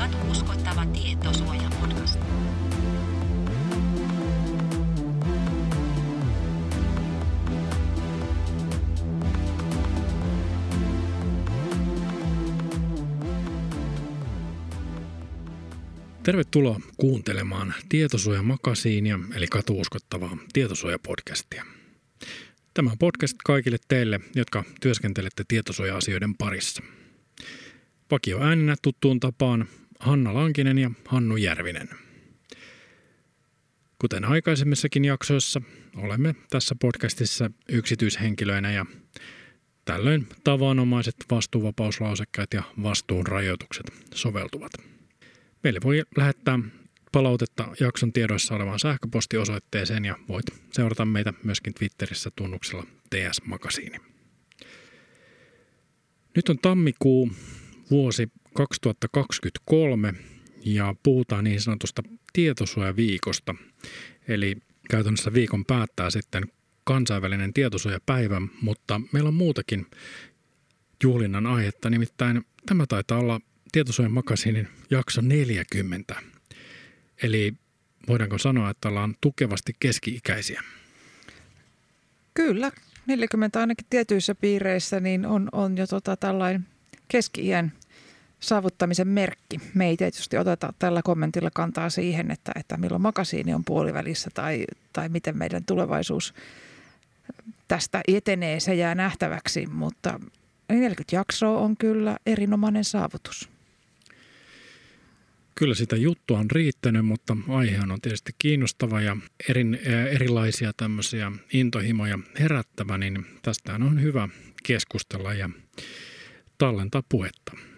Katu uskottava tietosuoja podcast. Tervetuloa kuuntelemaan Tietosuojamakasiinia eli katuuskottavaa tietosuojapodcastia. Tämä on podcast kaikille teille, jotka työskentelette tietosuoja-asioiden parissa. Vakio ääninä tuttuun tapaan Hanna Lankinen ja Hannu Järvinen. Kuten aikaisemmissakin jaksoissa, olemme tässä podcastissa yksityishenkilöinä ja tällöin tavanomaiset vastuuvapauslausekkaat ja vastuun rajoitukset soveltuvat. Meille voi lähettää palautetta jakson tiedoissa olevaan sähköpostiosoitteeseen ja voit seurata meitä myöskin Twitterissä tunnuksella TS Makasiini. Nyt on tammikuu vuosi 2023 ja puhutaan niin sanotusta tietosuojaviikosta. Eli käytännössä viikon päättää sitten kansainvälinen tietosuojapäivä, mutta meillä on muutakin juhlinnan aihetta, nimittäin tämä taitaa olla Tietosuojan makasiinin jakso 40. Eli voidaanko sanoa, että ollaan tukevasti keski-ikäisiä? Kyllä, 40 ainakin tietyissä piireissä niin on, on jo tota tällainen keski-iän saavuttamisen merkki. Me ei tietysti oteta tällä kommentilla kantaa siihen, että, että milloin makasiini on puolivälissä tai, tai miten meidän tulevaisuus tästä etenee, se jää nähtäväksi, mutta 40 jaksoa on kyllä erinomainen saavutus. Kyllä sitä juttua on riittänyt, mutta aihe on tietysti kiinnostava ja erin, erilaisia tämmöisiä intohimoja herättävä, niin tästä on hyvä keskustella ja tallentaa puhetta.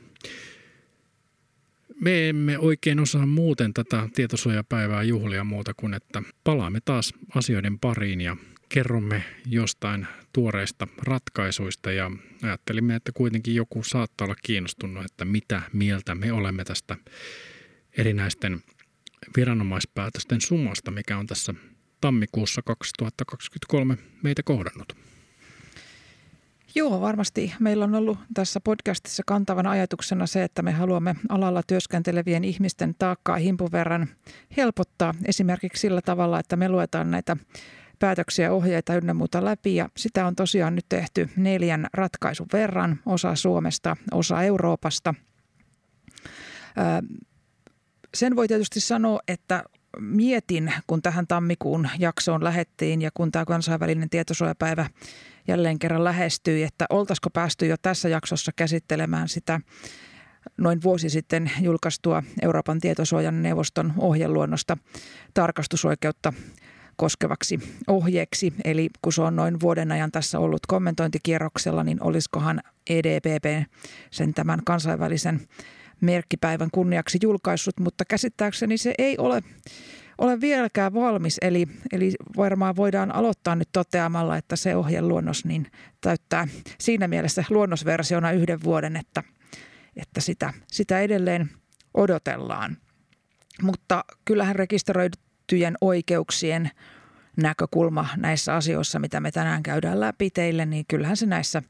Me emme oikein osaa muuten tätä tietosuojapäivää juhlia muuta kuin, että palaamme taas asioiden pariin ja kerromme jostain tuoreista ratkaisuista ja ajattelimme, että kuitenkin joku saattaa olla kiinnostunut, että mitä mieltä me olemme tästä erinäisten viranomaispäätösten summasta, mikä on tässä tammikuussa 2023 meitä kohdannut. Joo, varmasti. Meillä on ollut tässä podcastissa kantavana ajatuksena se, että me haluamme alalla työskentelevien ihmisten taakkaa himpun verran helpottaa esimerkiksi sillä tavalla, että me luetaan näitä päätöksiä, ohjeita ynnä muuta läpi. Ja sitä on tosiaan nyt tehty neljän ratkaisun verran, osa Suomesta, osa Euroopasta. Sen voi tietysti sanoa, että mietin, kun tähän tammikuun jaksoon lähettiin ja kun tämä kansainvälinen tietosuojapäivä jälleen kerran lähestyi, että oltaisiko päästy jo tässä jaksossa käsittelemään sitä noin vuosi sitten julkaistua Euroopan tietosuojan neuvoston ohjeluonnosta tarkastusoikeutta koskevaksi ohjeeksi. Eli kun se on noin vuoden ajan tässä ollut kommentointikierroksella, niin olisikohan EDPP sen tämän kansainvälisen merkkipäivän kunniaksi julkaissut, mutta käsittääkseni se ei ole, ole vieläkään valmis. Eli, eli varmaan voidaan aloittaa nyt toteamalla, että se ohjeluonnos niin täyttää siinä mielessä luonnosversiona yhden vuoden, että, että sitä, sitä edelleen odotellaan. Mutta kyllähän rekisteröityjen oikeuksien näkökulma näissä asioissa, mitä me tänään käydään läpi teille, niin kyllähän se näissä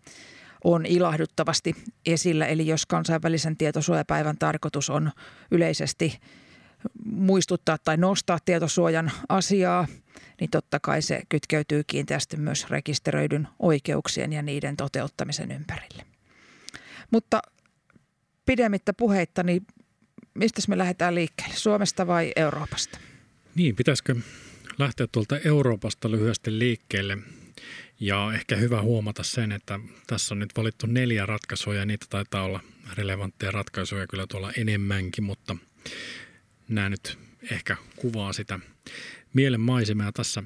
on ilahduttavasti esillä. Eli jos kansainvälisen tietosuojapäivän tarkoitus on yleisesti muistuttaa tai nostaa tietosuojan asiaa, niin totta kai se kytkeytyy kiinteästi myös rekisteröidyn oikeuksien ja niiden toteuttamisen ympärille. Mutta pidemmittä puheitta, niin mistä me lähdetään liikkeelle, Suomesta vai Euroopasta? Niin, pitäisikö lähteä tuolta Euroopasta lyhyesti liikkeelle? Ja ehkä hyvä huomata sen, että tässä on nyt valittu neljä ratkaisua ja niitä taitaa olla relevantteja ratkaisuja kyllä tuolla enemmänkin, mutta nämä nyt ehkä kuvaa sitä mielenmaisemaa tässä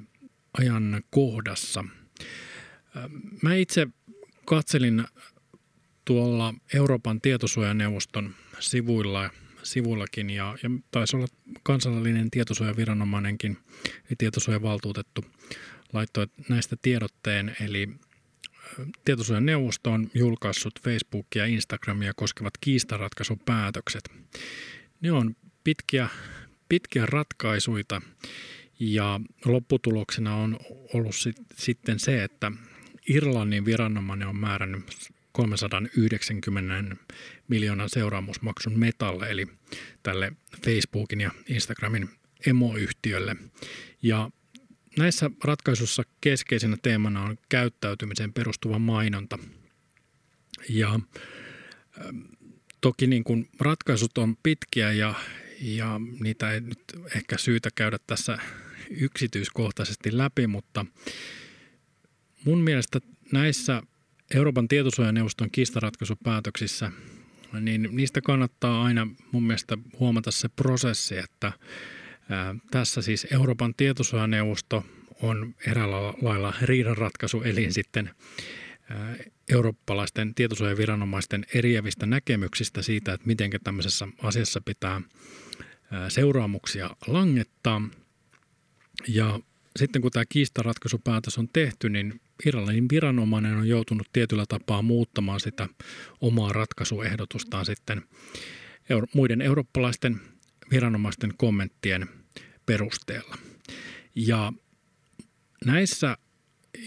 ajan kohdassa. Mä itse katselin tuolla Euroopan tietosuojaneuvoston sivuilla sivuillakin ja, ja taisi olla kansallinen tietosuojaviranomainenkin ja tietosuojavaltuutettu laittoi näistä tiedotteen, eli Tietosuojan neuvosto on julkaissut Facebookia ja Instagramia koskevat kiistaratkaisupäätökset. Ne on pitkiä, pitkiä ratkaisuita ja lopputuloksena on ollut sit, sitten se, että Irlannin viranomainen on määrännyt 390 miljoonan seuraamusmaksun Metalle, eli tälle Facebookin ja Instagramin emoyhtiölle. Ja näissä ratkaisuissa keskeisenä teemana on käyttäytymiseen perustuva mainonta. Ja toki niin kuin ratkaisut on pitkiä ja, ja niitä ei nyt ehkä syytä käydä tässä yksityiskohtaisesti läpi, mutta mun mielestä näissä Euroopan tietosuojaneuvoston kistaratkaisupäätöksissä, niin niistä kannattaa aina mun mielestä huomata se prosessi, että tässä siis Euroopan tietosuojaneuvosto on eräällä lailla riidanratkaisu, eli sitten eurooppalaisten tietosuojaviranomaisten eriävistä näkemyksistä siitä, että miten tämmöisessä asiassa pitää ää, seuraamuksia langettaa. Ja sitten kun tämä kiistaratkaisupäätös on tehty, niin Irlannin viranomainen on joutunut tietyllä tapaa muuttamaan sitä omaa ratkaisuehdotustaan sitten muiden eurooppalaisten viranomaisten kommenttien perusteella. Ja näissä,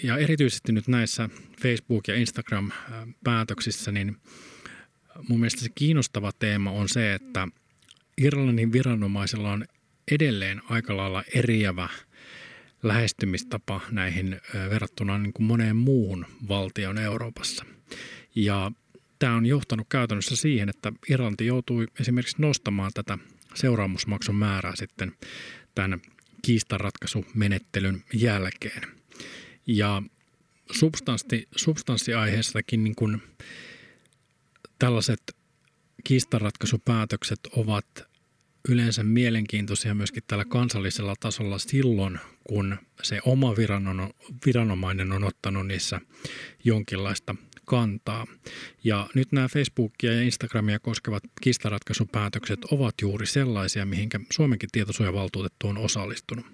ja erityisesti nyt näissä Facebook- ja Instagram-päätöksissä, niin mun mielestä se kiinnostava teema on se, että Irlannin viranomaisilla on edelleen aika lailla eriävä – lähestymistapa näihin verrattuna niin kuin moneen muuhun valtion Euroopassa. Ja tämä on johtanut käytännössä siihen, että Irlanti joutui esimerkiksi nostamaan tätä seuraamusmaksun määrää sitten tämän kiistanratkaisumenettelyn jälkeen. Ja substanssi, substanssiaiheessakin niin kuin tällaiset kiistanratkaisupäätökset ovat yleensä mielenkiintoisia myöskin tällä kansallisella tasolla silloin, kun se oma viranomainen on ottanut niissä jonkinlaista kantaa. Ja nyt nämä Facebookia ja Instagramia koskevat kistaratkaisupäätökset ovat juuri sellaisia, mihinkä Suomenkin tietosuojavaltuutettu on osallistunut.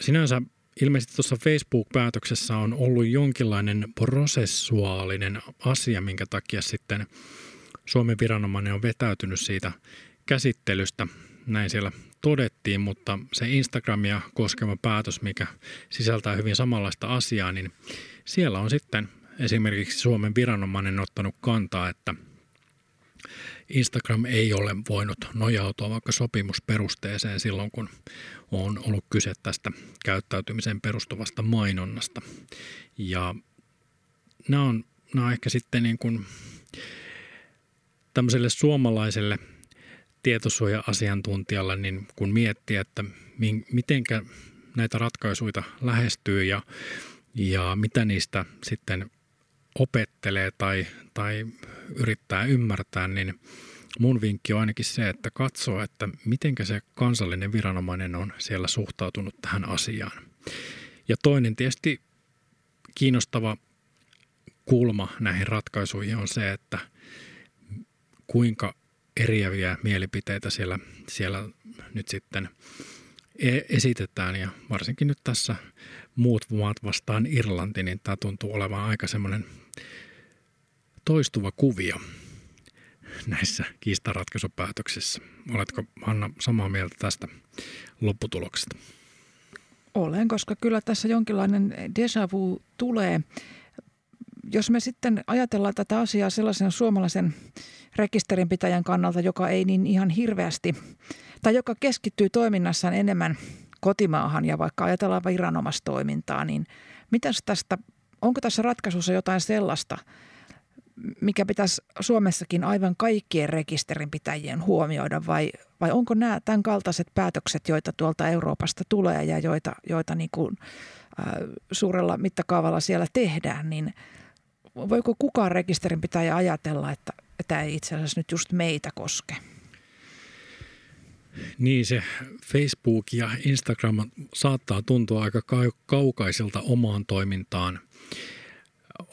Sinänsä ilmeisesti tuossa Facebook-päätöksessä on ollut jonkinlainen prosessuaalinen asia, minkä takia sitten Suomen viranomainen on vetäytynyt siitä käsittelystä, näin siellä todettiin, mutta se Instagramia koskeva päätös, mikä sisältää hyvin samanlaista asiaa, niin siellä on sitten esimerkiksi Suomen viranomainen ottanut kantaa, että Instagram ei ole voinut nojautua vaikka sopimusperusteeseen silloin, kun on ollut kyse tästä käyttäytymiseen perustuvasta mainonnasta. Ja nämä on, nämä on ehkä sitten niin kuin tämmöiselle suomalaiselle – tietosuoja-asiantuntijalla, niin kun miettii, että miten näitä ratkaisuja lähestyy ja, ja mitä niistä sitten opettelee tai, tai yrittää ymmärtää, niin mun vinkki on ainakin se, että katsoo, että miten se kansallinen viranomainen on siellä suhtautunut tähän asiaan. Ja toinen tietysti kiinnostava kulma näihin ratkaisuihin on se, että kuinka eriäviä mielipiteitä siellä, siellä nyt sitten e-, esitetään ja varsinkin nyt tässä muut maat vastaan Irlanti, niin tämä tuntuu olevan aika semmoinen toistuva kuvio näissä kiistaratkaisupäätöksissä. Oletko Hanna samaa mieltä tästä lopputuloksesta? Olen, koska kyllä tässä jonkinlainen déjà vu tulee. Jos me sitten ajatellaan tätä asiaa sellaisen suomalaisen rekisterinpitäjän kannalta, joka ei niin ihan hirveästi, tai joka keskittyy toiminnassaan enemmän kotimaahan ja vaikka ajatellaan viranomaistoimintaa, niin mitäs tästä, onko tässä ratkaisussa jotain sellaista, mikä pitäisi Suomessakin aivan kaikkien rekisterinpitäjien huomioida vai, vai onko nämä tämän kaltaiset päätökset, joita tuolta Euroopasta tulee ja joita, joita niin kuin, äh, suurella mittakaavalla siellä tehdään, niin voiko kukaan rekisterinpitäjä ajatella, että, tämä ei itse asiassa nyt just meitä koske. Niin se Facebook ja Instagram saattaa tuntua aika kaukaisilta omaan toimintaan,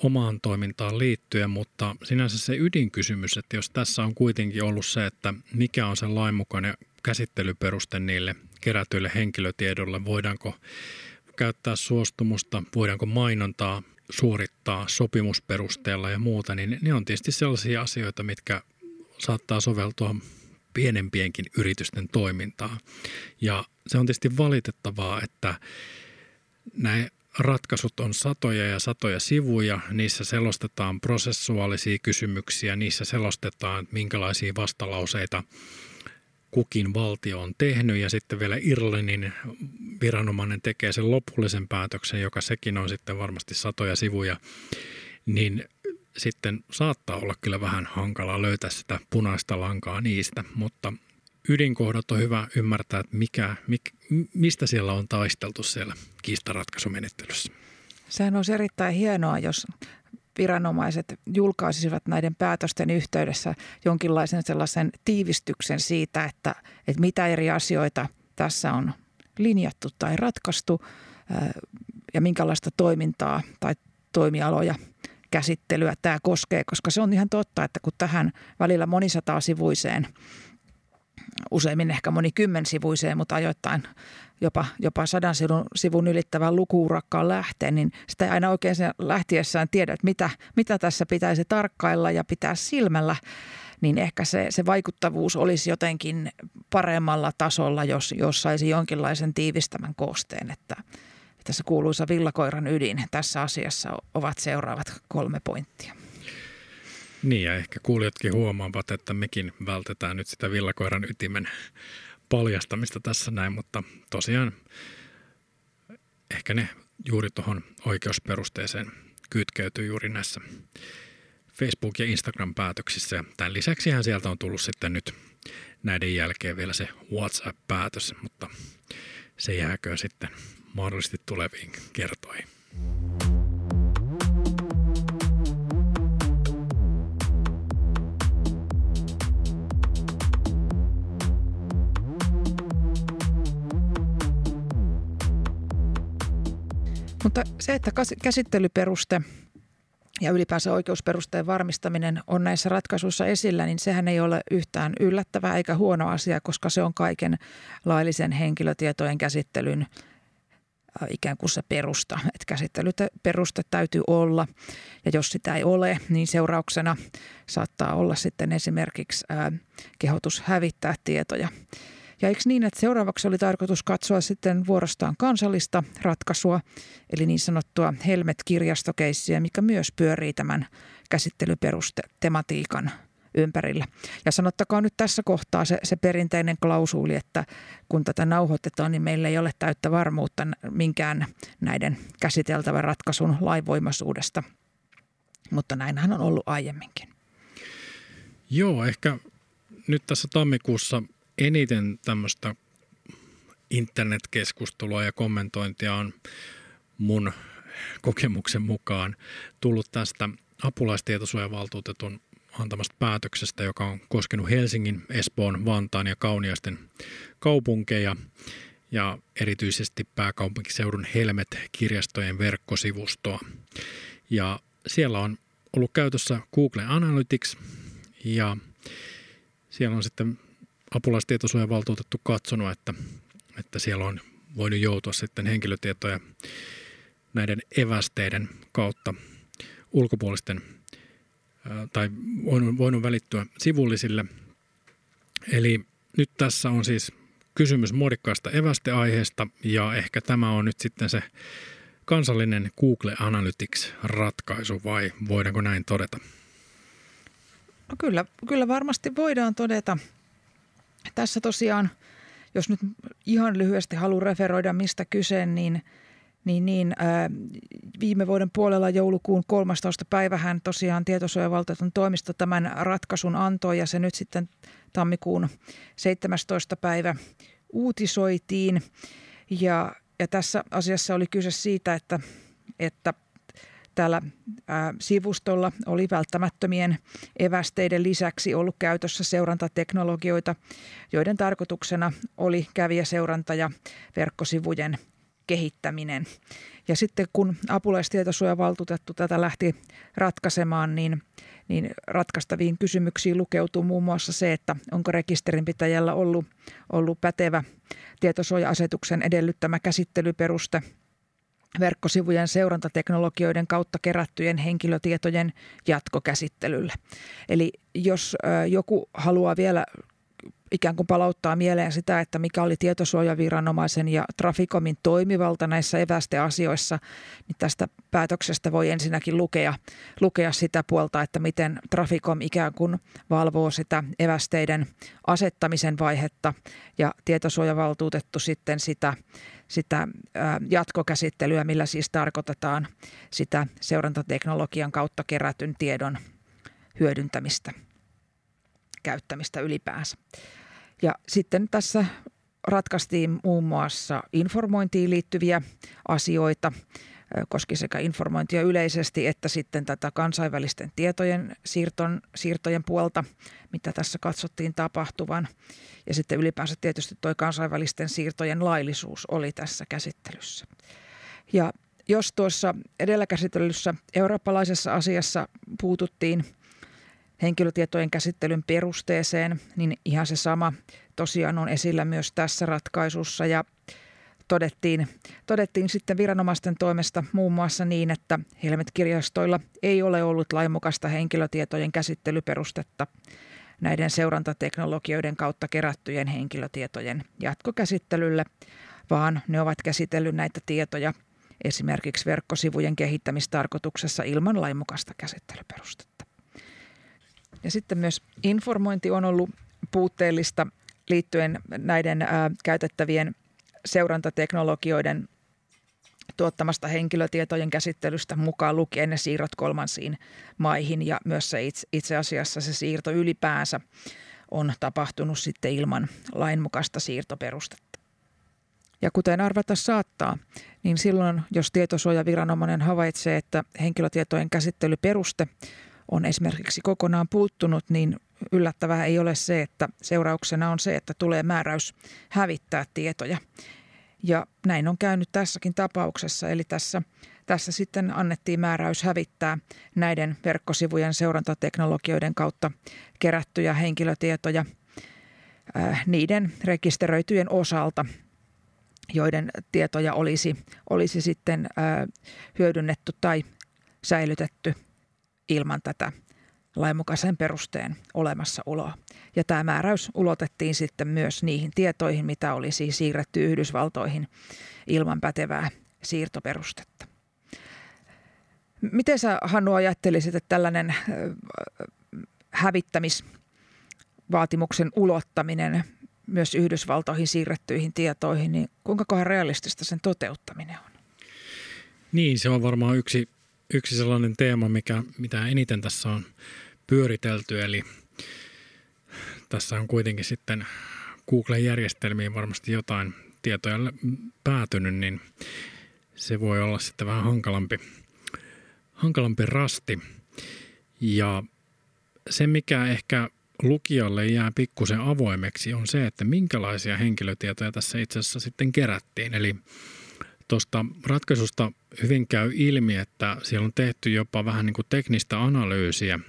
omaan toimintaan liittyen, mutta sinänsä se ydinkysymys, että jos tässä on kuitenkin ollut se, että mikä on se lainmukainen käsittelyperuste niille kerätyille henkilötiedolle, voidaanko käyttää suostumusta, voidaanko mainontaa suorittaa sopimusperusteella ja muuta, niin ne on tietysti sellaisia asioita, mitkä saattaa soveltua pienempienkin yritysten toimintaa. Ja se on tietysti valitettavaa, että näin ratkaisut on satoja ja satoja sivuja, niissä selostetaan prosessuaalisia kysymyksiä, niissä selostetaan, minkälaisia vastalauseita kukin valtio on tehnyt ja sitten vielä Irlannin viranomainen tekee sen lopullisen päätöksen, joka sekin on sitten varmasti satoja sivuja, niin sitten saattaa olla kyllä vähän hankala löytää sitä punaista lankaa niistä, mutta ydinkohdat on hyvä ymmärtää, että mikä, mik, mistä siellä on taisteltu siellä kiistaratkaisumenettelyssä. Sehän olisi erittäin hienoa, jos viranomaiset julkaisisivat näiden päätösten yhteydessä jonkinlaisen sellaisen tiivistyksen siitä, että, että mitä eri asioita tässä on linjattu tai ratkaistu ja minkälaista toimintaa tai toimialoja käsittelyä tämä koskee, koska se on ihan totta, että kun tähän välillä monisataa sivuiseen useimmin ehkä moni kymmensivuiseen, mutta ajoittain jopa, jopa sadan sivun, sivun ylittävän lukuurakkaan lähteen, niin sitä ei aina oikein sen lähtiessään tiedä, että mitä, mitä tässä pitäisi tarkkailla ja pitää silmällä niin ehkä se, se vaikuttavuus olisi jotenkin paremmalla tasolla, jos, jos saisi jonkinlaisen tiivistämän koosteen, että tässä kuuluisa villakoiran ydin tässä asiassa ovat seuraavat kolme pointtia. Niin ja ehkä kuulijatkin huomaavat, että mekin vältetään nyt sitä villakoiran ytimen paljastamista tässä näin, mutta tosiaan ehkä ne juuri tuohon oikeusperusteeseen kytkeytyy juuri näissä Facebook- ja Instagram-päätöksissä. Ja tämän lisäksihän sieltä on tullut sitten nyt näiden jälkeen vielä se WhatsApp-päätös, mutta se jääkö sitten mahdollisesti tuleviin kertoihin. Mutta se, että käsittelyperuste ja ylipäänsä oikeusperusteen varmistaminen on näissä ratkaisuissa esillä, niin sehän ei ole yhtään yllättävää eikä huono asia, koska se on kaiken laillisen henkilötietojen käsittelyn ikään kuin se perusta. Että käsittelyperuste täytyy olla ja jos sitä ei ole, niin seurauksena saattaa olla sitten esimerkiksi kehotus hävittää tietoja. Ja eikö niin, että seuraavaksi oli tarkoitus katsoa sitten vuorostaan kansallista ratkaisua, eli niin sanottua Helmet-kirjastokeissiä, mikä myös pyörii tämän käsittelyperuste-tematiikan ympärillä. Ja sanottakaa nyt tässä kohtaa se, se perinteinen klausuuli, että kun tätä nauhoitetaan, niin meillä ei ole täyttä varmuutta minkään näiden käsiteltävän ratkaisun lainvoimaisuudesta. Mutta näinhän on ollut aiemminkin. Joo, ehkä nyt tässä tammikuussa eniten tämmöistä internetkeskustelua ja kommentointia on mun kokemuksen mukaan tullut tästä apulaistietosuojavaltuutetun antamasta päätöksestä, joka on koskenut Helsingin, Espoon, Vantaan ja Kauniaisten kaupunkeja ja erityisesti pääkaupunkiseudun Helmet-kirjastojen verkkosivustoa. Ja siellä on ollut käytössä Google Analytics ja siellä on sitten apulaistietosuojavaltuutettu katsonut, että, että siellä on voinut joutua sitten henkilötietoja näiden evästeiden kautta ulkopuolisten tai voinut, voinut välittyä sivullisille. Eli nyt tässä on siis kysymys muodikkaasta evästeaiheesta ja ehkä tämä on nyt sitten se kansallinen Google Analytics-ratkaisu vai voidaanko näin todeta? No kyllä, kyllä varmasti voidaan todeta. Tässä tosiaan, jos nyt ihan lyhyesti haluan referoida mistä kyse, niin, niin, niin ää, viime vuoden puolella joulukuun 13. päivähän tosiaan tietosuojavaltuutetun toimisto tämän ratkaisun antoi ja se nyt sitten tammikuun 17. päivä uutisoitiin. Ja, ja tässä asiassa oli kyse siitä, että, että täällä sivustolla oli välttämättömien evästeiden lisäksi ollut käytössä seurantateknologioita, joiden tarkoituksena oli kävijäseuranta ja verkkosivujen kehittäminen. Ja sitten kun apulaistietosuojavaltuutettu tätä lähti ratkaisemaan, niin, niin ratkaistaviin kysymyksiin lukeutuu muun muassa se, että onko rekisterinpitäjällä ollut, ollut pätevä tietosuoja-asetuksen edellyttämä käsittelyperuste – verkkosivujen seurantateknologioiden kautta kerättyjen henkilötietojen jatkokäsittelylle. Eli jos joku haluaa vielä ikään kuin palauttaa mieleen sitä, että mikä oli tietosuojaviranomaisen ja Traficomin toimivalta näissä evästeasioissa, niin tästä päätöksestä voi ensinnäkin lukea, lukea sitä puolta, että miten Traficom ikään kuin valvoo sitä evästeiden asettamisen vaihetta ja tietosuojavaltuutettu sitten sitä, sitä jatkokäsittelyä, millä siis tarkoitetaan sitä seurantateknologian kautta kerätyn tiedon hyödyntämistä, käyttämistä ylipäänsä. Ja sitten tässä ratkaistiin muun muassa informointiin liittyviä asioita, koski sekä informointia yleisesti että sitten tätä kansainvälisten tietojen siirton, siirtojen puolta, mitä tässä katsottiin tapahtuvan. Ja sitten ylipäänsä tietysti tuo kansainvälisten siirtojen laillisuus oli tässä käsittelyssä. Ja jos tuossa edellä käsitellyssä eurooppalaisessa asiassa puututtiin – henkilötietojen käsittelyn perusteeseen, niin ihan se sama tosiaan on esillä myös tässä ratkaisussa ja todettiin, todettiin sitten viranomaisten toimesta muun muassa niin, että Helmet-kirjastoilla ei ole ollut lainmukaista henkilötietojen käsittelyperustetta näiden seurantateknologioiden kautta kerättyjen henkilötietojen jatkokäsittelylle, vaan ne ovat käsitellyt näitä tietoja esimerkiksi verkkosivujen kehittämistarkoituksessa ilman lainmukaista käsittelyperustetta. Ja sitten myös informointi on ollut puutteellista liittyen näiden ää, käytettävien seurantateknologioiden tuottamasta henkilötietojen käsittelystä mukaan lukien ne siirrot kolmansiin maihin ja myös se itse, itse asiassa se siirto ylipäänsä on tapahtunut sitten ilman lainmukaista siirtoperustetta. Ja kuten arvata saattaa, niin silloin jos tietosuojaviranomainen havaitsee, että henkilötietojen käsittelyperuste on esimerkiksi kokonaan puuttunut, niin yllättävää ei ole se, että seurauksena on se, että tulee määräys hävittää tietoja. Ja näin on käynyt tässäkin tapauksessa, eli tässä, tässä sitten annettiin määräys hävittää näiden verkkosivujen seurantateknologioiden kautta kerättyjä henkilötietoja äh, niiden rekisteröityjen osalta, joiden tietoja olisi, olisi sitten äh, hyödynnetty tai säilytetty ilman tätä lainmukaisen perusteen olemassaoloa. Ja tämä määräys ulotettiin sitten myös niihin tietoihin, mitä olisi siis siirretty Yhdysvaltoihin ilman pätevää siirtoperustetta. Miten sä Hannu ajattelisit, että tällainen hävittämisvaatimuksen ulottaminen myös Yhdysvaltoihin siirrettyihin tietoihin, niin kuinka kohan realistista sen toteuttaminen on? Niin, se on varmaan yksi yksi sellainen teema, mikä, mitä eniten tässä on pyöritelty, eli tässä on kuitenkin sitten Google-järjestelmiin varmasti jotain tietoja päätynyt, niin se voi olla sitten vähän hankalampi, hankalampi rasti. Ja se, mikä ehkä lukijalle jää pikkusen avoimeksi, on se, että minkälaisia henkilötietoja tässä itse asiassa sitten kerättiin. Eli tuosta ratkaisusta hyvin käy ilmi, että siellä on tehty jopa vähän niin kuin teknistä analyysiä,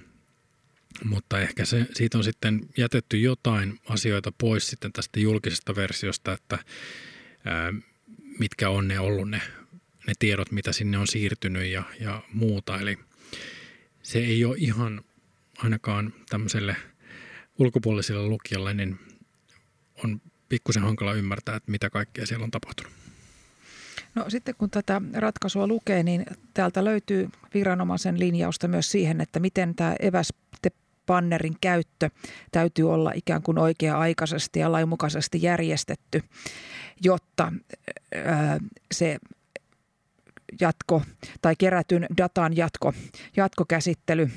mutta ehkä se, siitä on sitten jätetty jotain asioita pois sitten tästä julkisesta versiosta, että ää, mitkä on ne ollut ne, ne tiedot, mitä sinne on siirtynyt ja, ja muuta. Eli se ei ole ihan ainakaan tämmöiselle ulkopuoliselle lukijalle, niin on pikkusen hankala ymmärtää, että mitä kaikkea siellä on tapahtunut. No sitten kun tätä ratkaisua lukee, niin täältä löytyy viranomaisen linjausta myös siihen, että miten tämä evästepannerin käyttö täytyy olla ikään kuin oikea-aikaisesti ja lainmukaisesti järjestetty, jotta se jatko tai kerätyn datan jatko, jatkokäsittely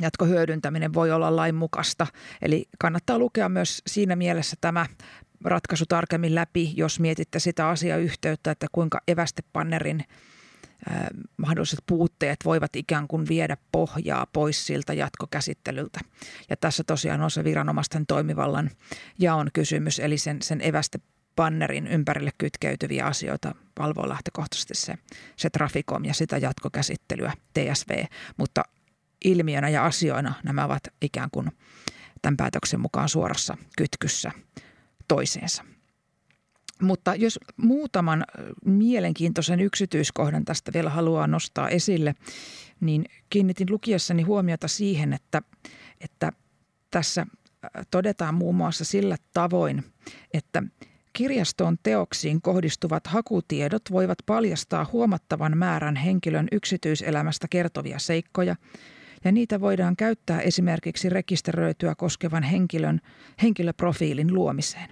jatkohyödyntäminen voi olla lainmukaista. Eli kannattaa lukea myös siinä mielessä tämä ratkaisu tarkemmin läpi, jos mietitte sitä asiayhteyttä, että kuinka evästepannerin mahdolliset puutteet voivat ikään kuin viedä pohjaa pois siltä jatkokäsittelyltä. Ja tässä tosiaan on se viranomaisten toimivallan jaon kysymys, eli sen, sen evästepannerin ympärille kytkeytyviä asioita valvoo lähtökohtaisesti se, se Traficom ja sitä jatkokäsittelyä TSV, mutta ilmiönä ja asioina nämä ovat ikään kuin tämän päätöksen mukaan suorassa kytkyssä toiseensa. Mutta jos muutaman mielenkiintoisen yksityiskohdan tästä vielä haluaa nostaa esille, niin kiinnitin lukiessani huomiota siihen, että, että tässä todetaan muun muassa sillä tavoin, että kirjaston teoksiin kohdistuvat hakutiedot voivat paljastaa huomattavan määrän henkilön yksityiselämästä kertovia seikkoja, ja niitä voidaan käyttää esimerkiksi rekisteröityä koskevan henkilön henkilöprofiilin luomiseen.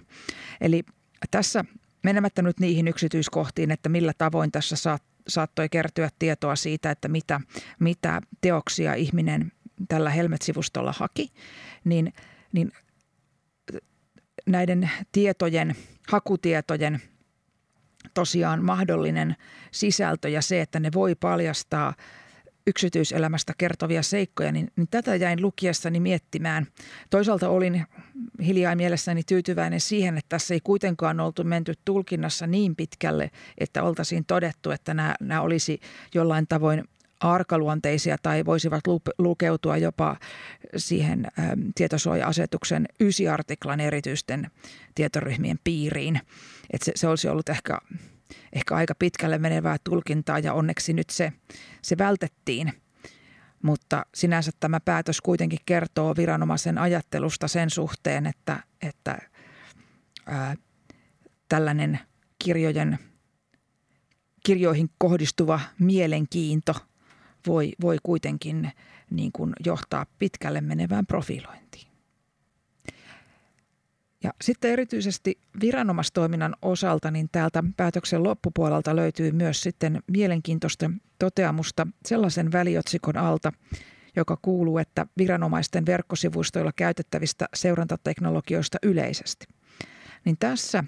Eli tässä menemättä nyt niihin yksityiskohtiin, että millä tavoin tässä saat, saattoi kertyä tietoa siitä, että mitä, mitä teoksia ihminen tällä Helmet-sivustolla haki, niin, niin näiden tietojen, hakutietojen tosiaan mahdollinen sisältö ja se, että ne voi paljastaa yksityiselämästä kertovia seikkoja, niin, niin tätä jäin lukiessani miettimään. Toisaalta olin hiljaa mielessäni tyytyväinen siihen, että tässä ei kuitenkaan oltu menty tulkinnassa niin pitkälle, että oltaisiin todettu, että nämä, nämä olisi jollain tavoin arkaluonteisia tai voisivat lukeutua jopa siihen tietosuoja-asetuksen ysi-artiklan erityisten tietoryhmien piiriin. Että se, se olisi ollut ehkä, ehkä aika pitkälle menevää tulkintaa ja onneksi nyt se, se vältettiin. Mutta sinänsä tämä päätös kuitenkin kertoo viranomaisen ajattelusta sen suhteen, että, että ää, tällainen kirjojen, kirjoihin kohdistuva mielenkiinto – voi, voi kuitenkin niin kuin johtaa pitkälle menevään profilointiin. Ja sitten erityisesti viranomaistoiminnan osalta, niin täältä päätöksen loppupuolelta löytyy myös sitten mielenkiintoista toteamusta sellaisen väliotsikon alta, joka kuuluu, että viranomaisten verkkosivustoilla käytettävistä seurantateknologioista yleisesti. Niin tässä,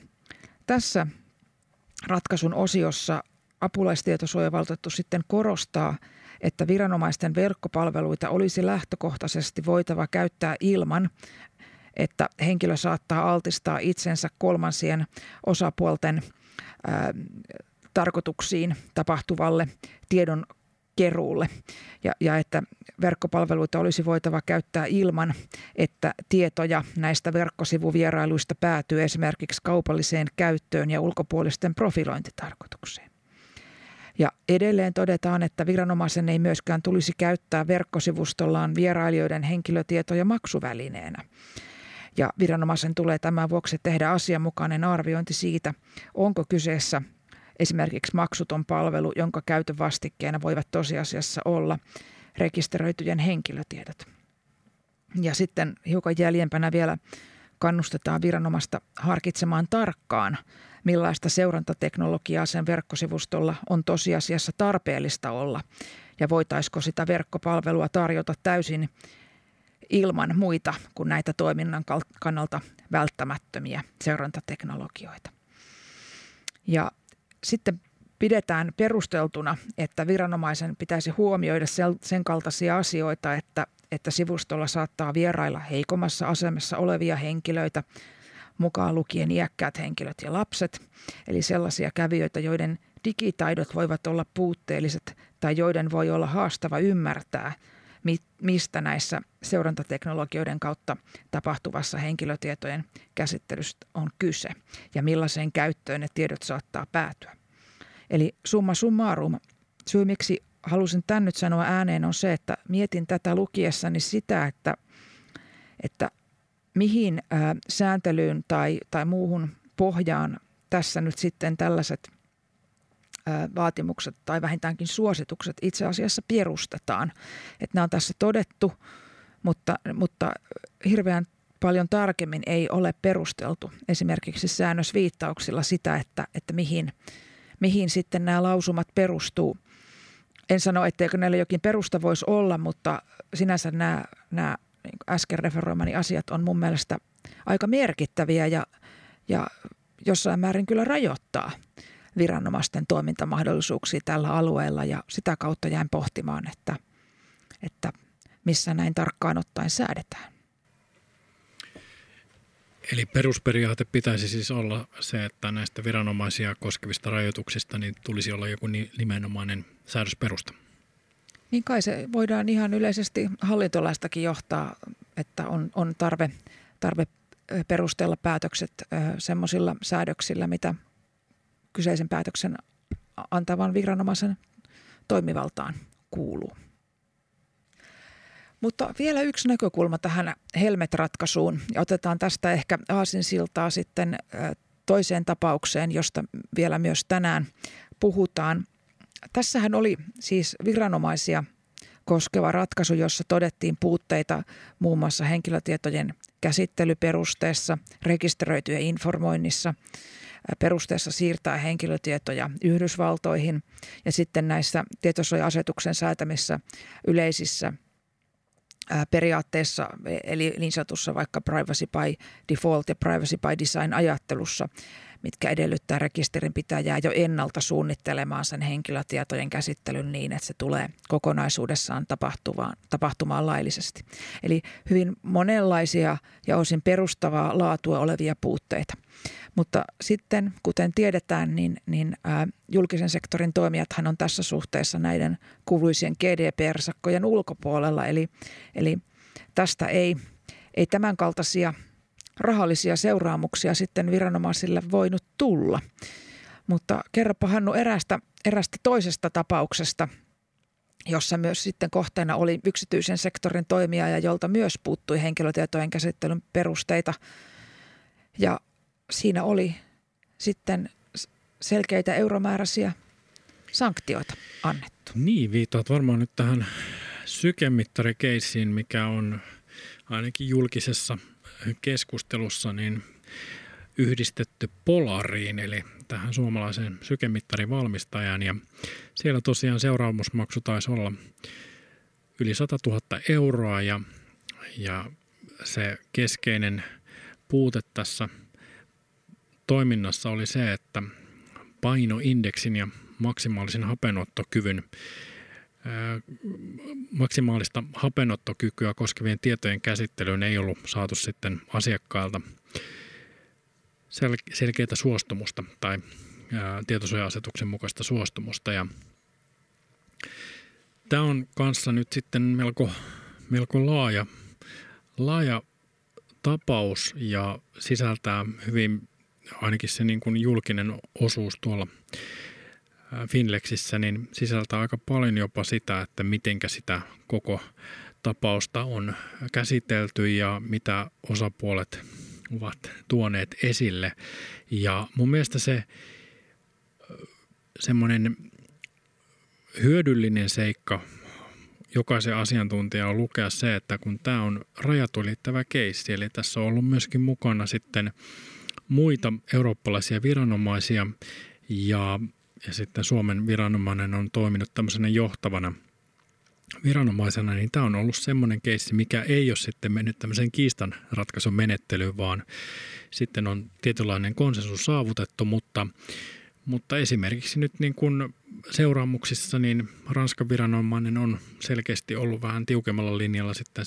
tässä ratkaisun osiossa apulaistietosuojavaltuutettu sitten korostaa – että viranomaisten verkkopalveluita olisi lähtökohtaisesti voitava käyttää ilman, että henkilö saattaa altistaa itsensä kolmansien osapuolten ää, tarkoituksiin tapahtuvalle tiedon keruulle ja, ja että verkkopalveluita olisi voitava käyttää ilman, että tietoja näistä verkkosivuvierailuista päätyy esimerkiksi kaupalliseen käyttöön ja ulkopuolisten profilointitarkoitukseen. Ja edelleen todetaan, että viranomaisen ei myöskään tulisi käyttää verkkosivustollaan vierailijoiden henkilötietoja maksuvälineenä. Ja viranomaisen tulee tämän vuoksi tehdä asianmukainen arviointi siitä, onko kyseessä esimerkiksi maksuton palvelu, jonka käytön vastikkeena voivat tosiasiassa olla rekisteröityjen henkilötiedot. Ja sitten hiukan jäljempänä vielä kannustetaan viranomaista harkitsemaan tarkkaan, millaista seurantateknologiaa sen verkkosivustolla on tosiasiassa tarpeellista olla ja voitaisiko sitä verkkopalvelua tarjota täysin ilman muita kuin näitä toiminnan kannalta välttämättömiä seurantateknologioita. Ja sitten pidetään perusteltuna, että viranomaisen pitäisi huomioida sen kaltaisia asioita, että, että sivustolla saattaa vierailla heikommassa asemassa olevia henkilöitä, mukaan lukien iäkkäät henkilöt ja lapset, eli sellaisia kävijöitä, joiden digitaidot voivat olla puutteelliset tai joiden voi olla haastava ymmärtää, mistä näissä seurantateknologioiden kautta tapahtuvassa henkilötietojen käsittelystä on kyse ja millaiseen käyttöön ne tiedot saattaa päätyä. Eli summa summarum, syy miksi halusin tämän nyt sanoa ääneen on se, että mietin tätä lukiessani sitä, että, että mihin ää, sääntelyyn tai, tai muuhun pohjaan tässä nyt sitten tällaiset vaatimukset tai vähintäänkin suositukset itse asiassa perustetaan. Että nämä on tässä todettu, mutta, mutta hirveän paljon tarkemmin ei ole perusteltu esimerkiksi säännösviittauksilla sitä, että, että mihin, mihin sitten nämä lausumat perustuu. En sano, etteikö näillä jokin perusta voisi olla, mutta sinänsä nämä, nämä niin äsken referoimani asiat on mun mielestä aika merkittäviä ja, ja jossain määrin kyllä rajoittaa viranomaisten toimintamahdollisuuksia tällä alueella ja sitä kautta jäin pohtimaan, että, että missä näin tarkkaan ottaen säädetään. Eli perusperiaate pitäisi siis olla se, että näistä viranomaisia koskevista rajoituksista niin tulisi olla joku nimenomainen säädösperusta. Niin kai se voidaan ihan yleisesti hallintolaistakin johtaa, että on, on tarve, tarve perustella päätökset semmoisilla säädöksillä, mitä kyseisen päätöksen antavan viranomaisen toimivaltaan kuuluu. Mutta vielä yksi näkökulma tähän Helmet-ratkaisuun. Ja otetaan tästä ehkä aasinsiltaa sitten toiseen tapaukseen, josta vielä myös tänään puhutaan. Tässähän oli siis viranomaisia koskeva ratkaisu, jossa todettiin puutteita muun muassa henkilötietojen käsittelyperusteessa, rekisteröityjen informoinnissa, perusteessa siirtää henkilötietoja Yhdysvaltoihin. Ja sitten näissä tietosuoja-asetuksen säätämissä yleisissä periaatteessa, eli niin sanotussa vaikka privacy by default ja privacy by design ajattelussa, mitkä edellyttää rekisterinpitäjää jo ennalta suunnittelemaan sen henkilötietojen käsittelyn niin, että se tulee kokonaisuudessaan tapahtumaan, tapahtumaan laillisesti. Eli hyvin monenlaisia ja osin perustavaa laatua olevia puutteita. Mutta sitten, kuten tiedetään, niin, niin ää, julkisen sektorin toimijathan on tässä suhteessa näiden kuuluisien GDPR-sakkojen ulkopuolella. Eli, eli tästä ei, ei tämän kaltaisia rahallisia seuraamuksia sitten viranomaisille voinut tulla. Mutta kerropa Hannu erästä, erästä toisesta tapauksesta, jossa myös sitten kohteena oli yksityisen sektorin toimija ja jolta myös puuttui henkilötietojen käsittelyn perusteita. Ja siinä oli sitten selkeitä euromääräisiä sanktioita annettu. Niin, viittaat varmaan nyt tähän sykemittarikeissiin, mikä on ainakin julkisessa keskustelussa niin yhdistetty Polariin, eli tähän suomalaiseen sykemittarivalmistajaan. Ja siellä tosiaan seuraamusmaksu taisi olla yli 100 000 euroa ja, ja se keskeinen puute tässä toiminnassa oli se, että painoindeksin ja maksimaalisen hapenottokyvyn maksimaalista hapenottokykyä koskevien tietojen käsittelyyn ei ollut saatu sitten asiakkailta sel- selkeitä suostumusta tai tietosuoja-asetuksen mukaista suostumusta. Ja tämä on kanssa nyt sitten melko, melko laaja, laaja tapaus ja sisältää hyvin ainakin se niin kuin julkinen osuus tuolla Finlexissä niin sisältää aika paljon jopa sitä, että mitenkä sitä koko tapausta on käsitelty ja mitä osapuolet ovat tuoneet esille. Ja mun mielestä se semmoinen hyödyllinen seikka jokaisen asiantuntijan on lukea se, että kun tämä on rajat ylittävä keissi, eli tässä on ollut myöskin mukana sitten muita eurooppalaisia viranomaisia ja ja sitten Suomen viranomainen on toiminut tämmöisenä johtavana viranomaisena, niin tämä on ollut semmoinen keissi, mikä ei ole sitten mennyt tämmöiseen kiistan ratkaisun menettelyyn, vaan sitten on tietynlainen konsensus saavutettu, mutta, mutta esimerkiksi nyt niin kuin seuraamuksissa, niin Ranskan viranomainen on selkeästi ollut vähän tiukemmalla linjalla sitten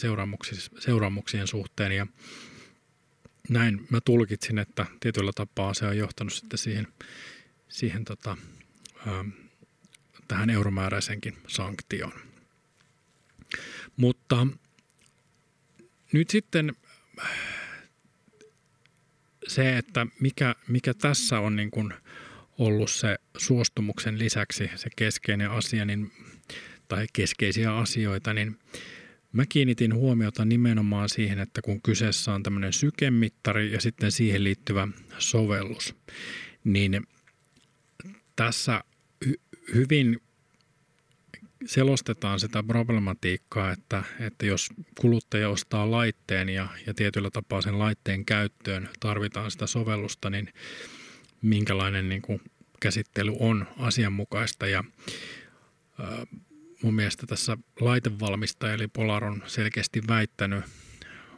seuraamuksien suhteen. Ja näin mä tulkitsin, että tietyllä tapaa se on johtanut sitten siihen, siihen tota, tähän euromääräisenkin sanktioon. Mutta nyt sitten se, että mikä, mikä tässä on niin kuin ollut se suostumuksen lisäksi se keskeinen asia, niin, tai keskeisiä asioita, niin mä kiinnitin huomiota nimenomaan siihen, että kun kyseessä on tämmöinen sykemittari ja sitten siihen liittyvä sovellus, niin tässä hyvin selostetaan sitä problematiikkaa, että, että jos kuluttaja ostaa laitteen ja, ja tietyllä tapaa sen laitteen käyttöön tarvitaan sitä sovellusta, niin minkälainen niin kuin käsittely on asianmukaista. Ja ää, mun mielestä tässä laitevalmistaja eli Polar on selkeästi väittänyt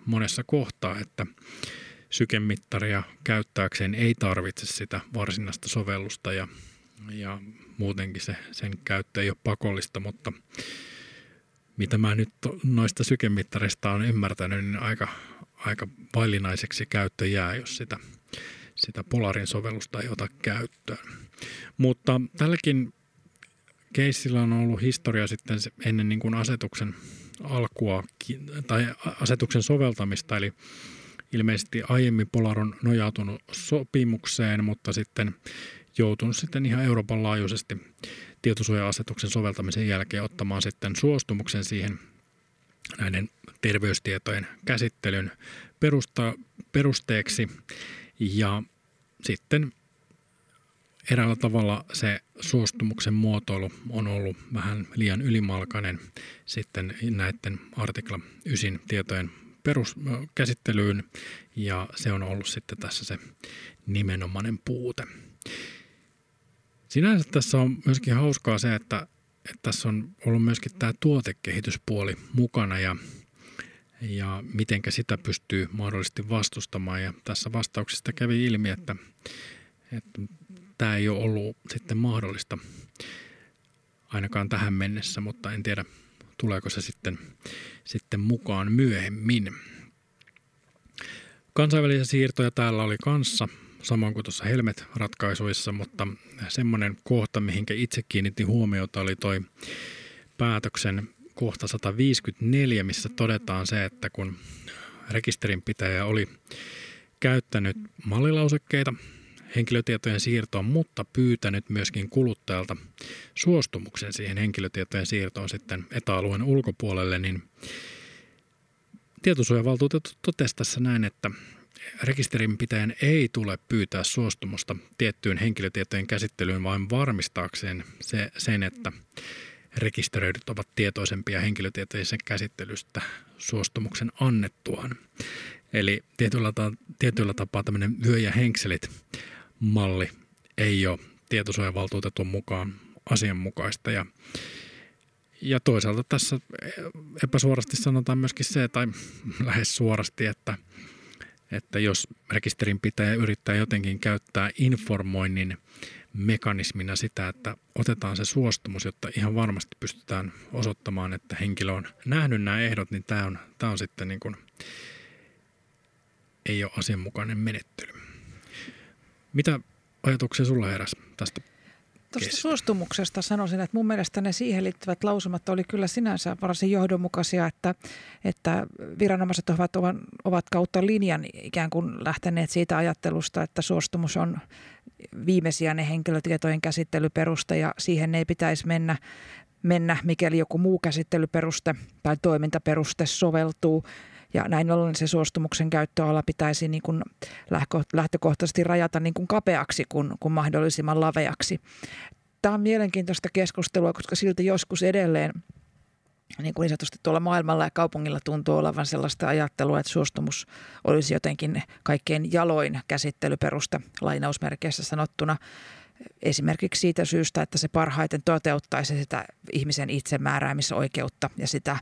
monessa kohtaa, että sykemittaria käyttääkseen ei tarvitse sitä varsinaista sovellusta ja, ja muutenkin se, sen käyttö ei ole pakollista, mutta mitä mä nyt noista sykemittarista on ymmärtänyt, niin aika, aika vaillinaiseksi käyttö jää, jos sitä, sitä Polarin sovellusta ei ota käyttöön. Mutta tälläkin keissillä on ollut historia sitten ennen niin kuin asetuksen alkua tai asetuksen soveltamista, eli ilmeisesti aiemmin Polar on nojautunut sopimukseen, mutta sitten joutunut sitten ihan Euroopan laajuisesti tietosuoja-asetuksen soveltamisen jälkeen ottamaan sitten suostumuksen siihen näiden terveystietojen käsittelyn perusta, perusteeksi. Ja sitten eräällä tavalla se suostumuksen muotoilu on ollut vähän liian ylimalkainen sitten näiden artikla 9 tietojen peruskäsittelyyn ja se on ollut sitten tässä se nimenomainen puute. Sinänsä tässä on myöskin hauskaa se, että, että tässä on ollut myöskin tämä tuotekehityspuoli mukana ja, ja mitenkä sitä pystyy mahdollisesti vastustamaan. Ja tässä vastauksesta kävi ilmi, että, että tämä ei ole ollut sitten mahdollista ainakaan tähän mennessä, mutta en tiedä tuleeko se sitten, sitten mukaan myöhemmin. Kansainvälisiä siirtoja täällä oli kanssa, samoin kuin tuossa Helmet-ratkaisuissa, mutta semmoinen kohta, mihinkä itse kiinnitin huomiota, oli toi päätöksen kohta 154, missä todetaan se, että kun rekisterinpitäjä oli käyttänyt mallilausekkeita henkilötietojen siirtoon, mutta pyytänyt myöskin kuluttajalta suostumuksen siihen henkilötietojen siirtoon sitten etäalueen ulkopuolelle, niin tietosuojavaltuutettu totesi tässä näin, että rekisterinpitäjän ei tule pyytää suostumusta tiettyyn henkilötietojen käsittelyyn vain varmistaakseen se, sen, että rekisteröidyt ovat tietoisempia henkilötietojen käsittelystä suostumuksen annettuaan. Eli tietyllä, ta- tietyllä tapaa tämmöinen vyö ja henkselit malli ei ole tietosuojavaltuutetun mukaan asianmukaista. Ja, ja toisaalta tässä epäsuorasti sanotaan myöskin se, tai lähes suorasti, että, että jos rekisterinpitäjä yrittää jotenkin käyttää informoinnin mekanismina sitä, että otetaan se suostumus, jotta ihan varmasti pystytään osoittamaan, että henkilö on nähnyt nämä ehdot, niin tämä on, tämä on sitten niin kuin, ei ole asianmukainen menettely. Mitä ajatuksia sulla heräsi tästä Tuosta suostumuksesta sanoisin, että mun mielestä ne siihen liittyvät lausumat oli kyllä sinänsä varsin johdonmukaisia, että, että viranomaiset ovat, ovat kautta linjan ikään kuin lähteneet siitä ajattelusta, että suostumus on viimesijainen henkilötietojen käsittelyperuste ja siihen ei pitäisi mennä, mennä mikäli joku muu käsittelyperuste tai toimintaperuste soveltuu ja näin ollen se suostumuksen käyttöala pitäisi niin kuin lähtökohtaisesti rajata niin kuin kapeaksi kuin, kuin mahdollisimman laveaksi. Tämä on mielenkiintoista keskustelua, koska silti joskus edelleen niin kuin niin sanotusti tuolla maailmalla ja kaupungilla tuntuu olevan sellaista ajattelua, että suostumus olisi jotenkin kaikkein jaloin käsittelyperusta lainausmerkeissä sanottuna. Esimerkiksi siitä syystä, että se parhaiten toteuttaisi sitä ihmisen itsemääräämisoikeutta ja sitä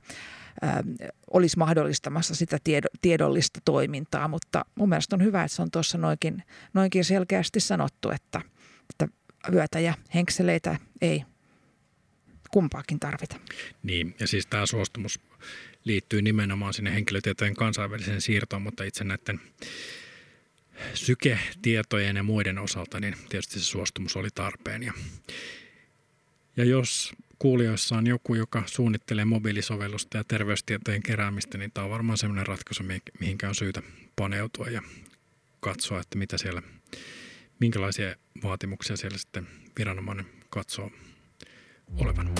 olisi mahdollistamassa sitä tiedollista toimintaa, mutta mun mielestä on hyvä, että se on tuossa noinkin, noinkin selkeästi sanottu, että, että vyötä ja henkseleitä ei kumpaakin tarvita. Niin, ja siis tämä suostumus liittyy nimenomaan sinne henkilötietojen kansainväliseen siirtoon, mutta itse näiden syketietojen ja muiden osalta, niin tietysti se suostumus oli tarpeen. Ja, ja jos kuulijoissa on joku, joka suunnittelee mobiilisovellusta ja terveystietojen keräämistä, niin tämä on varmaan sellainen ratkaisu, mihinkä on syytä paneutua ja katsoa, että mitä siellä, minkälaisia vaatimuksia siellä sitten viranomainen katsoo olevan.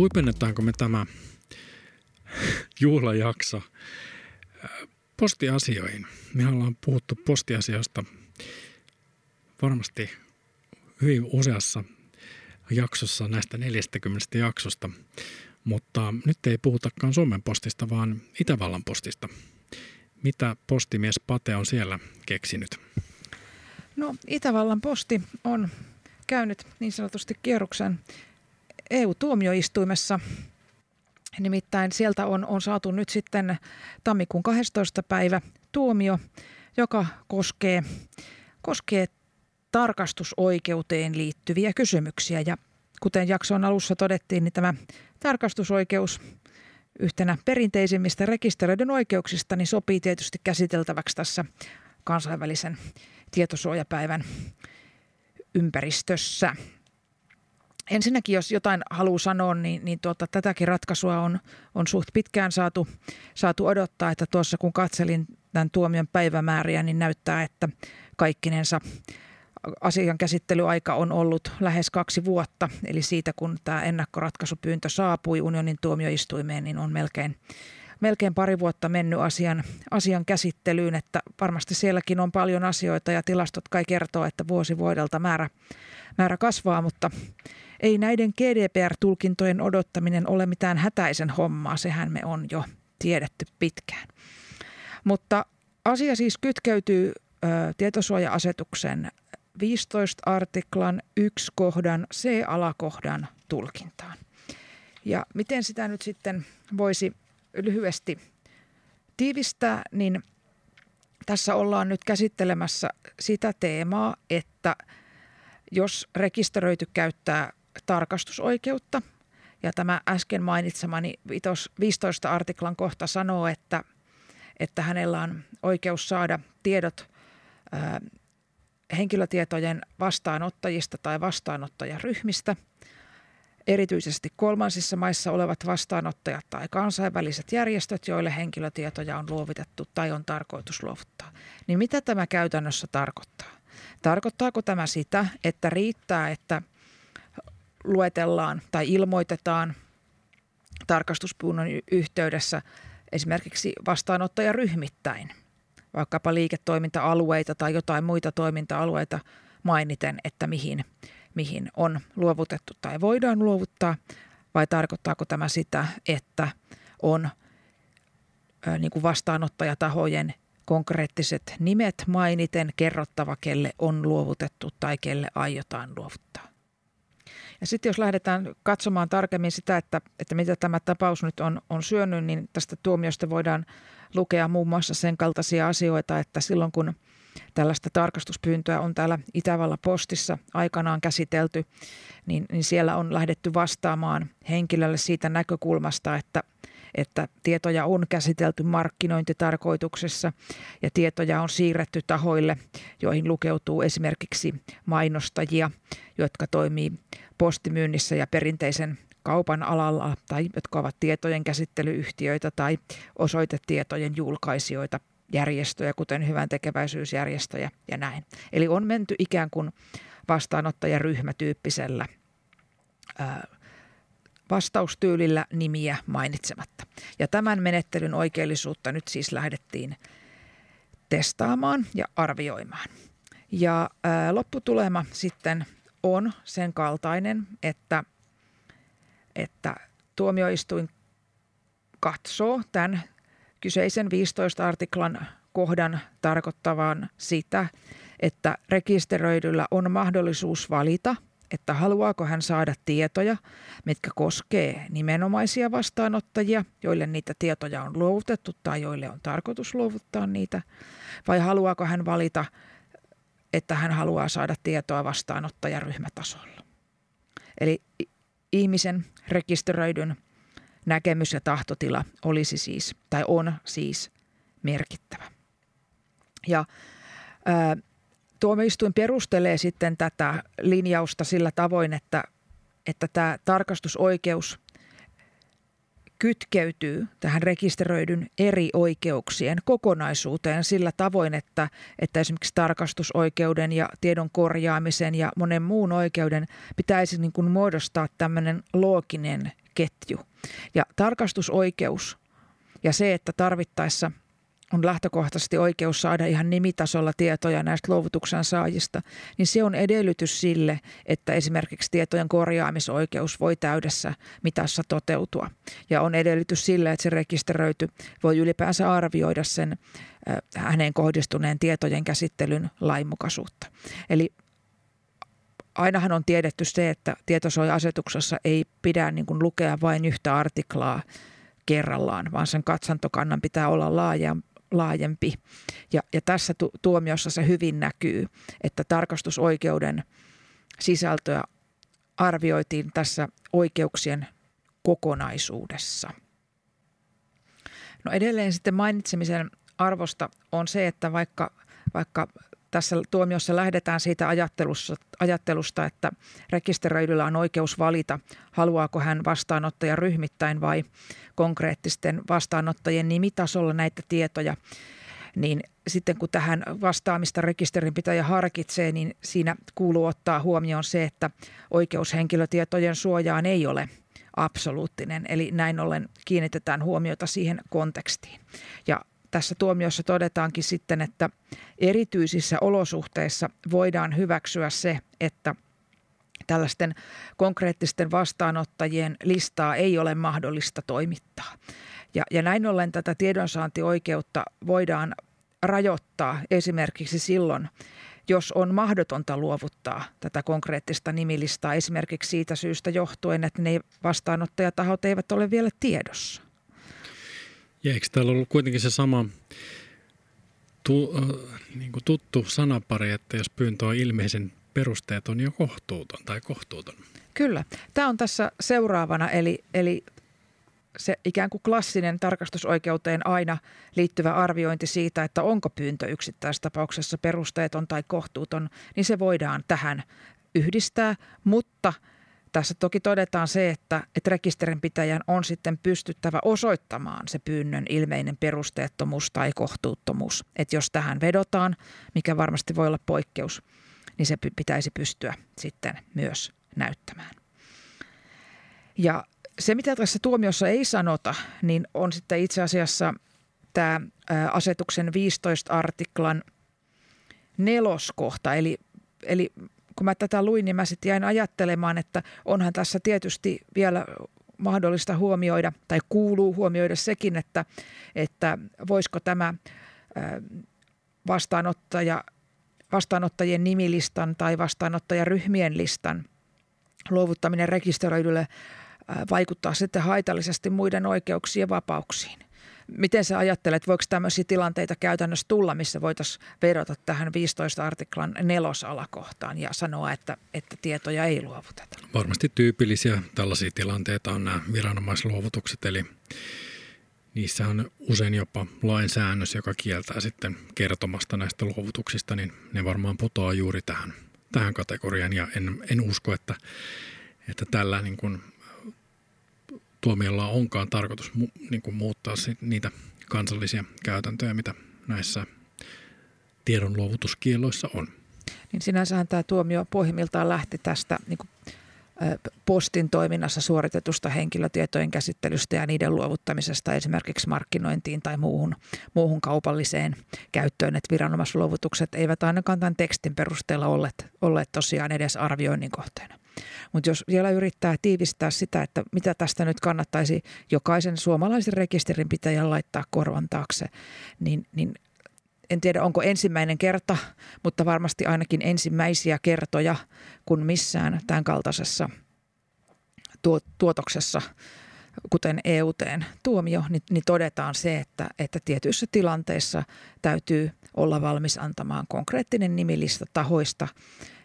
Huipennetaanko me tämä juhlajakso postiasioihin? Me ollaan puhuttu postiasioista varmasti hyvin useassa jaksossa näistä 40 jaksosta, mutta nyt ei puhutakaan Suomen postista, vaan Itävallan postista. Mitä postimies Pate on siellä keksinyt? No Itävallan posti on käynyt niin sanotusti kierroksen EU-tuomioistuimessa. Nimittäin sieltä on, on saatu nyt sitten tammikuun 12. päivä tuomio, joka koskee, koskee tarkastusoikeuteen liittyviä kysymyksiä. Ja kuten jakson alussa todettiin, niin tämä tarkastusoikeus yhtenä perinteisimmistä rekisteröidyn oikeuksista niin sopii tietysti käsiteltäväksi tässä kansainvälisen tietosuojapäivän ympäristössä. Ensinnäkin, jos jotain haluaa sanoa, niin, niin tuota, tätäkin ratkaisua on, on suht pitkään saatu, saatu odottaa, että tuossa kun katselin tämän tuomion päivämääriä, niin näyttää, että kaikkinensa asian käsittelyaika on ollut lähes kaksi vuotta. Eli siitä, kun tämä ennakkoratkaisupyyntö saapui unionin tuomioistuimeen, niin on melkein, melkein pari vuotta mennyt asian, asian käsittelyyn. Että varmasti sielläkin on paljon asioita ja tilastot kai kertoo, että vuosi vuodelta määrä, määrä kasvaa, mutta ei näiden GDPR-tulkintojen odottaminen ole mitään hätäisen hommaa. Sehän me on jo tiedetty pitkään. Mutta asia siis kytkeytyy ö, tietosuoja-asetuksen 15 artiklan 1 kohdan C-alakohdan tulkintaan. Ja miten sitä nyt sitten voisi lyhyesti tiivistää, niin tässä ollaan nyt käsittelemässä sitä teemaa, että jos rekisteröity käyttää tarkastusoikeutta, ja tämä äsken mainitsemani 15 artiklan kohta sanoo, että, että hänellä on oikeus saada tiedot henkilötietojen vastaanottajista tai vastaanottajaryhmistä, erityisesti kolmansissa maissa olevat vastaanottajat tai kansainväliset järjestöt, joille henkilötietoja on luovitettu tai on tarkoitus luovuttaa. Niin mitä tämä käytännössä tarkoittaa? Tarkoittaako tämä sitä, että riittää, että luetellaan tai ilmoitetaan tarkastuspyynnön yhteydessä esimerkiksi vastaanottajaryhmittäin – vaikkapa liiketoiminta-alueita tai jotain muita toiminta-alueita mainiten, että mihin, mihin on luovutettu tai voidaan luovuttaa, vai tarkoittaako tämä sitä, että on ö, niin kuin vastaanottajatahojen konkreettiset nimet mainiten kerrottava, kelle on luovutettu tai kelle aiotaan luovuttaa. Ja sitten jos lähdetään katsomaan tarkemmin sitä, että, että mitä tämä tapaus nyt on, on syönyt, niin tästä tuomiosta voidaan lukea muun muassa sen kaltaisia asioita, että silloin kun tällaista tarkastuspyyntöä on täällä Itävalla postissa aikanaan käsitelty, niin, niin siellä on lähdetty vastaamaan henkilölle siitä näkökulmasta, että että tietoja on käsitelty markkinointitarkoituksessa ja tietoja on siirretty tahoille, joihin lukeutuu esimerkiksi mainostajia, jotka toimii postimyynnissä ja perinteisen kaupan alalla tai jotka ovat tietojen käsittelyyhtiöitä tai osoitetietojen julkaisijoita, järjestöjä, kuten hyvän tekeväisyysjärjestöjä ja näin. Eli on menty ikään kuin vastaanottajaryhmätyyppisellä ää, vastaustyylillä nimiä mainitsematta. Ja tämän menettelyn oikeellisuutta nyt siis lähdettiin testaamaan ja arvioimaan. Ja ää, lopputulema sitten on sen kaltainen, että, että tuomioistuin katsoo tämän kyseisen 15 artiklan kohdan tarkoittavan sitä, että rekisteröidyllä on mahdollisuus valita, että haluaako hän saada tietoja, mitkä koskee nimenomaisia vastaanottajia, joille niitä tietoja on luovutettu tai joille on tarkoitus luovuttaa niitä, vai haluaako hän valita että hän haluaa saada tietoa vastaanottajaryhmätasolla. Eli ihmisen rekisteröidyn näkemys ja tahtotila olisi siis, tai on siis merkittävä. Ja tuomioistuin perustelee sitten tätä linjausta sillä tavoin, että, että tämä tarkastusoikeus kytkeytyy tähän rekisteröidyn eri oikeuksien kokonaisuuteen sillä tavoin, että, että esimerkiksi tarkastusoikeuden ja tiedon korjaamisen ja monen muun oikeuden pitäisi niin kuin muodostaa tämmöinen looginen ketju. Ja tarkastusoikeus ja se, että tarvittaessa on lähtökohtaisesti oikeus saada ihan nimitasolla tietoja näistä luovutuksen saajista, niin se on edellytys sille, että esimerkiksi tietojen korjaamisoikeus voi täydessä mitassa toteutua. Ja on edellytys sille, että se rekisteröity voi ylipäänsä arvioida sen hänen kohdistuneen tietojen käsittelyn lainmukaisuutta. Eli ainahan on tiedetty se, että tietosuoja-asetuksessa ei pidä niin kuin lukea vain yhtä artiklaa kerrallaan, vaan sen katsantokannan pitää olla laaja, laajempi. Ja, ja tässä tu- tuomiossa se hyvin näkyy, että tarkastusoikeuden sisältöä arvioitiin tässä oikeuksien kokonaisuudessa. No edelleen sitten mainitsemisen arvosta on se, että vaikka, vaikka tässä tuomiossa lähdetään siitä ajattelusta, että rekisteröidyllä on oikeus valita, haluaako hän vastaanottaja ryhmittäin vai konkreettisten vastaanottajien nimitasolla näitä tietoja. Niin sitten kun tähän vastaamista rekisterinpitäjä harkitsee, niin siinä kuuluu ottaa huomioon se, että oikeus henkilötietojen suojaan ei ole absoluuttinen. Eli näin ollen kiinnitetään huomiota siihen kontekstiin. Ja tässä tuomiossa todetaankin sitten, että erityisissä olosuhteissa voidaan hyväksyä se, että tällaisten konkreettisten vastaanottajien listaa ei ole mahdollista toimittaa. Ja, ja näin ollen tätä tiedonsaantioikeutta voidaan rajoittaa esimerkiksi silloin, jos on mahdotonta luovuttaa tätä konkreettista nimilistaa esimerkiksi siitä syystä johtuen, että ne vastaanottajatahot eivät ole vielä tiedossa. Ja eikö täällä ollut kuitenkin se sama tu, äh, niin kuin tuttu sanapari, että jos pyyntö on ilmeisen perusteeton ja kohtuuton tai kohtuuton? Kyllä. Tämä on tässä seuraavana, eli, eli se ikään kuin klassinen tarkastusoikeuteen aina liittyvä arviointi siitä, että onko pyyntö yksittäistapauksessa perusteeton tai kohtuuton, niin se voidaan tähän yhdistää, mutta – tässä toki todetaan se, että, että rekisterinpitäjän on sitten pystyttävä osoittamaan se pyynnön ilmeinen perusteettomuus tai kohtuuttomuus. Että jos tähän vedotaan, mikä varmasti voi olla poikkeus, niin se pitäisi pystyä sitten myös näyttämään. Ja se, mitä tässä tuomiossa ei sanota, niin on sitten itse asiassa tämä asetuksen 15 artiklan neloskohta, eli, eli kun mä tätä luin, niin mä sitten jäin ajattelemaan, että onhan tässä tietysti vielä mahdollista huomioida tai kuuluu huomioida sekin, että, että voisiko tämä vastaanottaja, vastaanottajien nimilistan tai vastaanottajaryhmien listan luovuttaminen rekisteröidylle vaikuttaa sitten haitallisesti muiden oikeuksiin ja vapauksiin. Miten sä ajattelet, voiko tämmöisiä tilanteita käytännössä tulla, missä voitaisiin vedota tähän 15 artiklan nelosalakohtaan ja sanoa, että, että tietoja ei luovuteta? Varmasti tyypillisiä tällaisia tilanteita on nämä viranomaisluovutukset, eli niissä on usein jopa lainsäännös, joka kieltää sitten kertomasta näistä luovutuksista, niin ne varmaan putoaa juuri tähän, tähän kategoriaan ja en, en usko, että, että tällä niin kuin tuomiolla onkaan tarkoitus mu, niin kuin muuttaa niitä kansallisia käytäntöjä, mitä näissä tiedonluovutuskielloissa on. Niin sinänsähän tämä tuomio pohjimmiltaan lähti tästä niin kuin postin toiminnassa suoritetusta henkilötietojen käsittelystä ja niiden luovuttamisesta esimerkiksi markkinointiin tai muuhun, muuhun kaupalliseen käyttöön. Että viranomaisluovutukset eivät ainakaan tämän tekstin perusteella olleet, olleet tosiaan edes arvioinnin kohteena. Mutta jos vielä yrittää tiivistää sitä, että mitä tästä nyt kannattaisi jokaisen suomalaisen rekisterinpitäjän laittaa korvan taakse, niin, niin en tiedä onko ensimmäinen kerta, mutta varmasti ainakin ensimmäisiä kertoja, kun missään tämän kaltaisessa tuotoksessa, kuten EUTn tuomio, niin, niin todetaan se, että, että tietyissä tilanteissa täytyy olla valmis antamaan konkreettinen nimilista tahoista,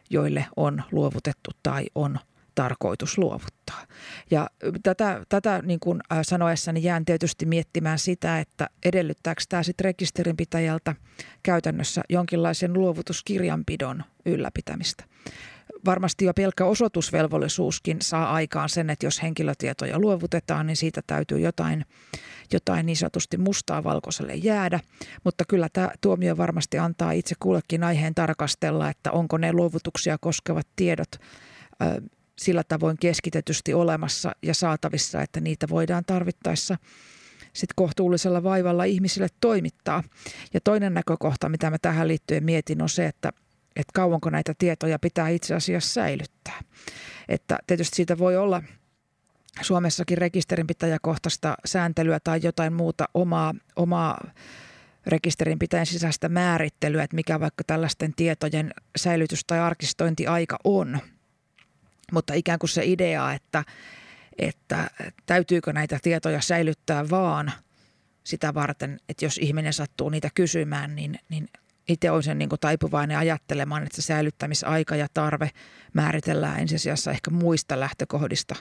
joille on luovutettu tai on tarkoitus luovuttaa. Ja tätä, tätä niin kuin sanoessani jään tietysti miettimään sitä, että edellyttääkö tämä sitten rekisterinpitäjältä käytännössä jonkinlaisen luovutuskirjanpidon ylläpitämistä. Varmasti jo pelkkä osoitusvelvollisuuskin saa aikaan sen, että jos henkilötietoja luovutetaan, niin siitä täytyy jotain, jotain niin sanotusti mustaa valkoiselle jäädä. Mutta kyllä tämä tuomio varmasti antaa itse kullekin aiheen tarkastella, että onko ne luovutuksia koskevat tiedot sillä tavoin keskitetysti olemassa ja saatavissa, että niitä voidaan tarvittaessa sit kohtuullisella vaivalla ihmisille toimittaa. Ja toinen näkökohta, mitä mä tähän liittyen mietin, on se, että, että kauanko näitä tietoja pitää itse asiassa säilyttää. Että tietysti siitä voi olla Suomessakin rekisterinpitäjäkohtaista sääntelyä tai jotain muuta omaa, omaa rekisterinpitäjän sisäistä määrittelyä, että mikä vaikka tällaisten tietojen säilytys- tai arkistointiaika on – mutta ikään kuin se idea, että, että täytyykö näitä tietoja säilyttää vaan sitä varten, että jos ihminen sattuu niitä kysymään, niin, niin itse olisin niin taipuvainen ajattelemaan, että se säilyttämisaika ja tarve määritellään ensisijassa ehkä muista lähtökohdista.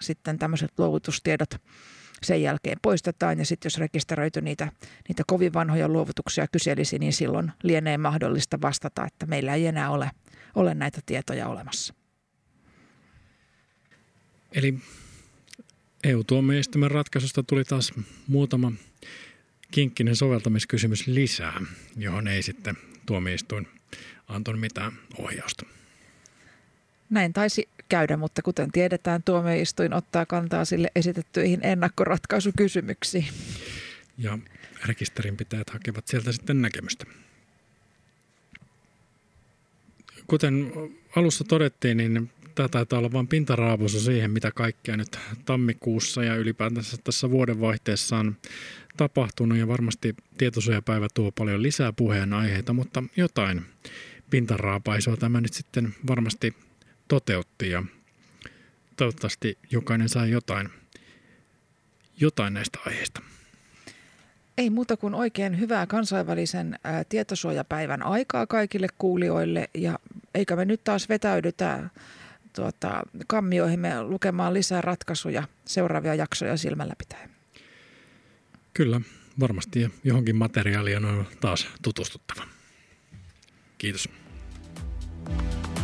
Sitten tämmöiset luovutustiedot sen jälkeen poistetaan. Ja sitten jos rekisteröity niitä, niitä kovin vanhoja luovutuksia kyselisi, niin silloin lienee mahdollista vastata, että meillä ei enää ole, ole näitä tietoja olemassa. Eli EU-tuomioistuimen ratkaisusta tuli taas muutama kinkkinen soveltamiskysymys lisää, johon ei sitten tuomioistuin antanut mitään ohjausta. Näin taisi käydä, mutta kuten tiedetään, tuomioistuin ottaa kantaa sille esitettyihin ennakkoratkaisukysymyksiin. Ja rekisterinpitäjät hakevat sieltä sitten näkemystä. Kuten alussa todettiin, niin tämä taitaa olla vain pintaraavussa siihen, mitä kaikkea nyt tammikuussa ja ylipäätänsä tässä vuodenvaihteessa on tapahtunut. Ja varmasti tietosuojapäivä tuo paljon lisää puheenaiheita, mutta jotain pintaraapaisua tämä nyt sitten varmasti toteutti ja toivottavasti jokainen sai jotain, jotain näistä aiheista. Ei muuta kuin oikein hyvää kansainvälisen tietosuojapäivän aikaa kaikille kuulijoille ja eikä me nyt taas vetäydytä tuota, kammioihimme lukemaan lisää ratkaisuja seuraavia jaksoja silmällä pitäen. Kyllä, varmasti ja johonkin materiaaliin on taas tutustuttava. Kiitos. thank you